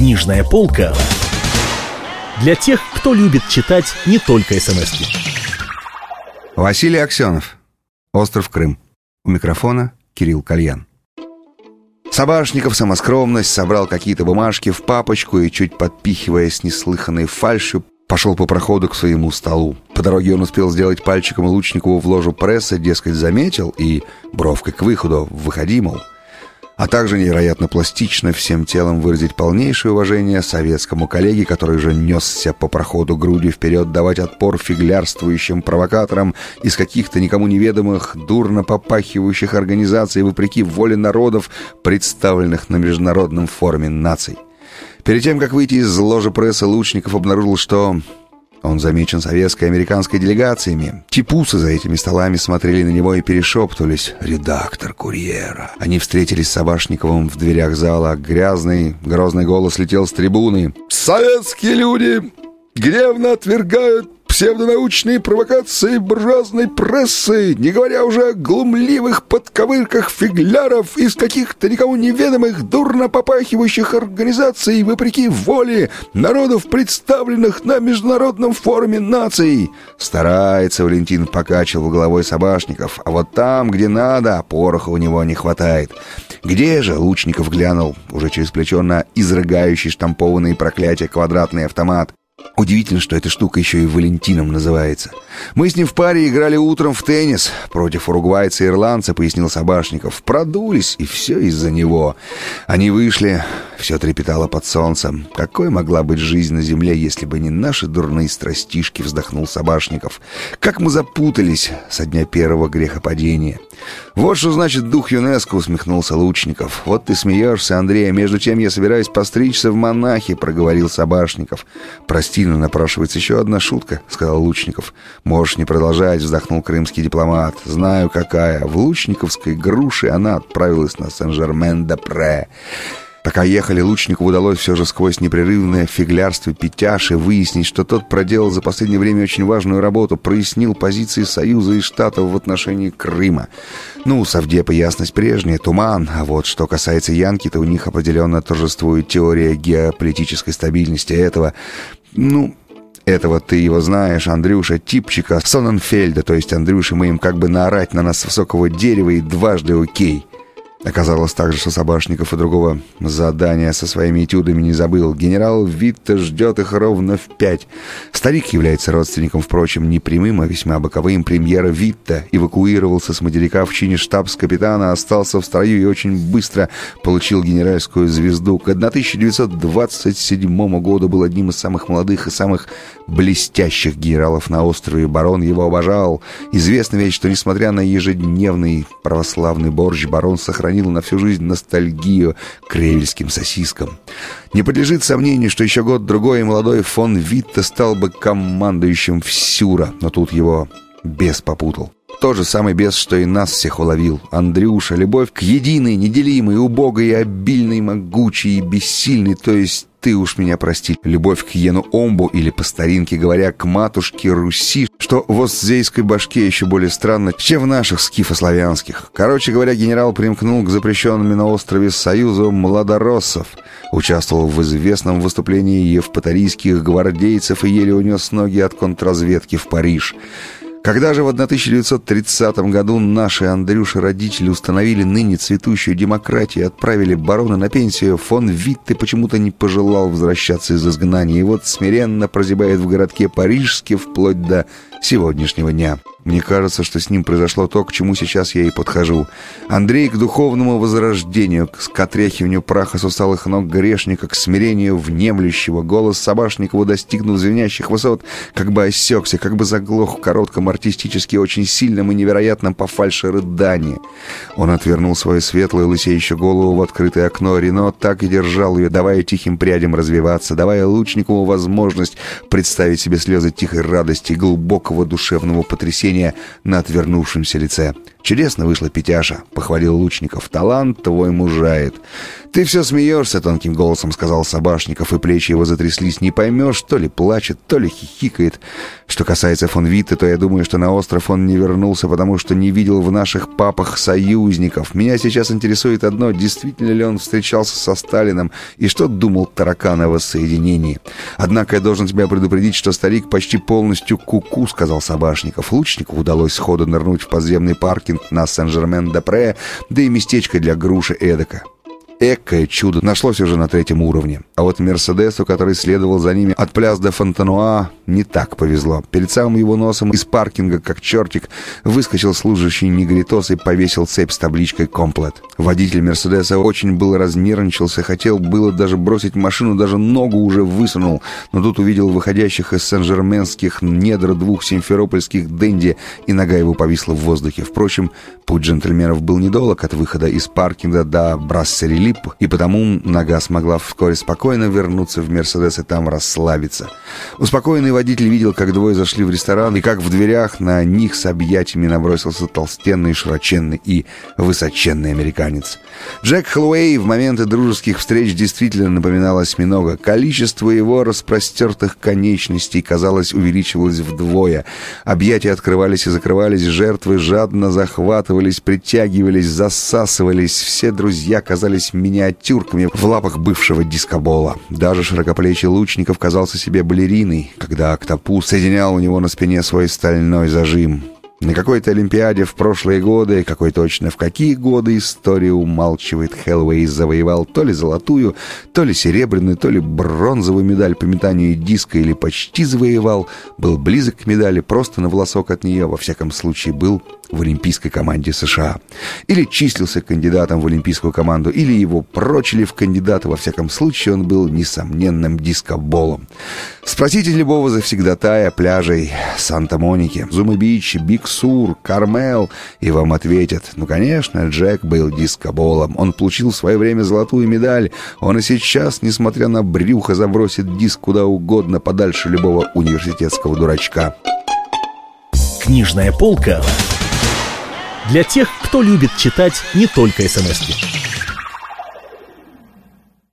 Книжная полка для тех, кто любит читать не только смс -ки. Василий Аксенов. Остров Крым. У микрофона Кирилл Кальян. Собашников самоскромность собрал какие-то бумажки в папочку и, чуть подпихивая с неслыханной фальшью, пошел по проходу к своему столу. По дороге он успел сделать пальчиком Лучникову в ложу пресса, дескать, заметил, и бровкой к выходу «выходи, мол» а также невероятно пластично всем телом выразить полнейшее уважение советскому коллеге, который же несся по проходу грудью вперед давать отпор фиглярствующим провокаторам из каких-то никому неведомых, дурно попахивающих организаций вопреки воле народов, представленных на международном форуме наций. Перед тем, как выйти из ложи прессы, Лучников обнаружил, что он замечен советской и американской делегациями. Типусы за этими столами смотрели на него и перешептывались. «Редактор Курьера». Они встретились с Собашниковым в дверях зала. Грязный, грозный голос летел с трибуны. «Советские люди гневно отвергают псевдонаучные провокации буржуазной прессы, не говоря уже о глумливых подковырках фигляров из каких-то никому неведомых, дурно попахивающих организаций, вопреки воле народов, представленных на Международном форуме наций. Старается Валентин покачивал головой собашников, а вот там, где надо, пороха у него не хватает. Где же, Лучников глянул, уже через плечо на изрыгающий штампованные проклятия квадратный автомат. Удивительно, что эта штука еще и Валентином называется. Мы с ним в паре играли утром в теннис против уругвайца и ирландца, пояснил Собашников. Продулись, и все из-за него. Они вышли, все трепетало под солнцем. Какой могла быть жизнь на земле, если бы не наши дурные страстишки, вздохнул Собашников. Как мы запутались со дня первого грехопадения. Вот что значит дух ЮНЕСКО, усмехнулся Лучников. Вот ты смеешься, Андрей, а между тем я собираюсь постричься в монахи, проговорил Собашников. Прости, но напрашивается еще одна шутка, сказал Лучников. «Можешь не продолжать», — вздохнул крымский дипломат. «Знаю, какая. В Лучниковской груше она отправилась на Сен-Жермен-де-Пре». Пока ехали, Лучнику удалось все же сквозь непрерывное фиглярство Петяши выяснить, что тот проделал за последнее время очень важную работу, прояснил позиции Союза и Штатов в отношении Крыма. Ну, у Совдепа ясность прежняя, туман, а вот что касается Янки, то у них определенно торжествует теория геополитической стабильности этого. Ну, этого ты его знаешь, Андрюша, типчика Соненфельда, то есть Андрюша, мы им как бы наорать на нас с высокого дерева и дважды окей. Оказалось также, что Собашников и другого задания со своими этюдами не забыл. Генерал Витта ждет их ровно в пять. Старик является родственником, впрочем, не прямым, а весьма боковым. Премьера Витта эвакуировался с материка в чине штабс-капитана, остался в строю и очень быстро получил генеральскую звезду. К 1927 году был одним из самых молодых и самых блестящих генералов на острове. Барон его обожал. Известно ведь, что несмотря на ежедневный православный борщ, барон сохранил сохранил на всю жизнь ностальгию к ревельским сосискам. Не подлежит сомнению, что еще год-другой молодой фон Витте стал бы командующим Всюра, но тут его бес попутал. Тот же самый бес, что и нас всех уловил. Андрюша, любовь к единой, неделимой, убогой обильной, могучей и бессильной, то есть ты уж меня прости, любовь к Ену Омбу или, по старинке говоря, к матушке Руси, что в остзейской башке еще более странно, чем в наших скифославянских. Короче говоря, генерал примкнул к запрещенным на острове Союзу младороссов, участвовал в известном выступлении евпаторийских гвардейцев и еле унес ноги от контрразведки в Париж. Когда же в 1930 году наши Андрюши родители установили ныне цветущую демократию и отправили барона на пенсию, фон Витте почему-то не пожелал возвращаться из изгнания и вот смиренно прозябает в городке Парижске вплоть до сегодняшнего дня. Мне кажется, что с ним произошло то, к чему сейчас я и подхожу. Андрей к духовному возрождению, к отряхиванию праха с усталых ног грешника, к смирению внемлющего. Голос Собашникова, достигнув звенящих высот, как бы осекся, как бы заглох в коротком артистически очень сильном и невероятном по фальше рыдании. Он отвернул свою светлую лысеющую голову в открытое окно. Рено так и держал ее, давая тихим прядям развиваться, давая Лучникову возможность представить себе слезы тихой радости, глубокого душевного потрясения, на отвернувшемся лице. Чудесно вышла Петяша, похвалил Лучников. Талант твой мужает. Ты все смеешься, тонким голосом сказал Собашников, и плечи его затряслись. Не поймешь, то ли плачет, то ли хихикает. Что касается фон Витте, то я думаю, что на остров он не вернулся, потому что не видел в наших папах союзников. Меня сейчас интересует одно, действительно ли он встречался со Сталином и что думал таракан о воссоединении. Однако я должен тебя предупредить, что старик почти полностью куку, -ку, сказал Собашников. Лучнику удалось сходу нырнуть в подземный паркинг на Сен-Жермен-де-Пре, да и местечко для груши эдака. Экое чудо нашлось уже на третьем уровне. А вот Мерседесу, который следовал за ними от пляс до Фонтануа, не так повезло. Перед самым его носом из паркинга, как чертик, выскочил служащий негритос и повесил цепь с табличкой «Комплет». Водитель Мерседеса очень был разнервничался, хотел было даже бросить машину, даже ногу уже высунул, но тут увидел выходящих из Сен-Жерменских недр двух симферопольских денди, и нога его повисла в воздухе. Впрочем, путь джентльменов был недолг от выхода из паркинга до Брассерили, лип, и потому нога смогла вскоре спокойно вернуться в «Мерседес» и там расслабиться. Успокоенный водитель видел, как двое зашли в ресторан, и как в дверях на них с объятиями набросился толстенный, широченный и высоченный американец. Джек Хэллоуэй в моменты дружеских встреч действительно напоминал осьминога. Количество его распростертых конечностей, казалось, увеличивалось вдвое. Объятия открывались и закрывались, жертвы жадно захватывались, притягивались, засасывались. Все друзья казались миниатюрками в лапах бывшего дискобола. Даже широкоплечий Лучников казался себе балериной, когда Октопус соединял у него на спине свой стальной зажим. На какой-то Олимпиаде в прошлые годы, какой точно в какие годы история умалчивает, Хэллоуэй завоевал то ли золотую, то ли серебряную, то ли бронзовую медаль по метанию диска или почти завоевал, был близок к медали, просто на волосок от нее, во всяком случае, был в олимпийской команде США. Или числился кандидатом в олимпийскую команду, или его прочили в кандидаты. Во всяком случае, он был несомненным дискоболом. Спросите любого завсегдатая пляжей Санта-Моники, Зума-Бич, Биг-Сур, Кармел, и вам ответят, ну, конечно, Джек был дискоболом. Он получил в свое время золотую медаль. Он и сейчас, несмотря на брюхо, забросит диск куда угодно подальше любого университетского дурачка. Книжная полка для тех, кто любит читать не только смс -ки.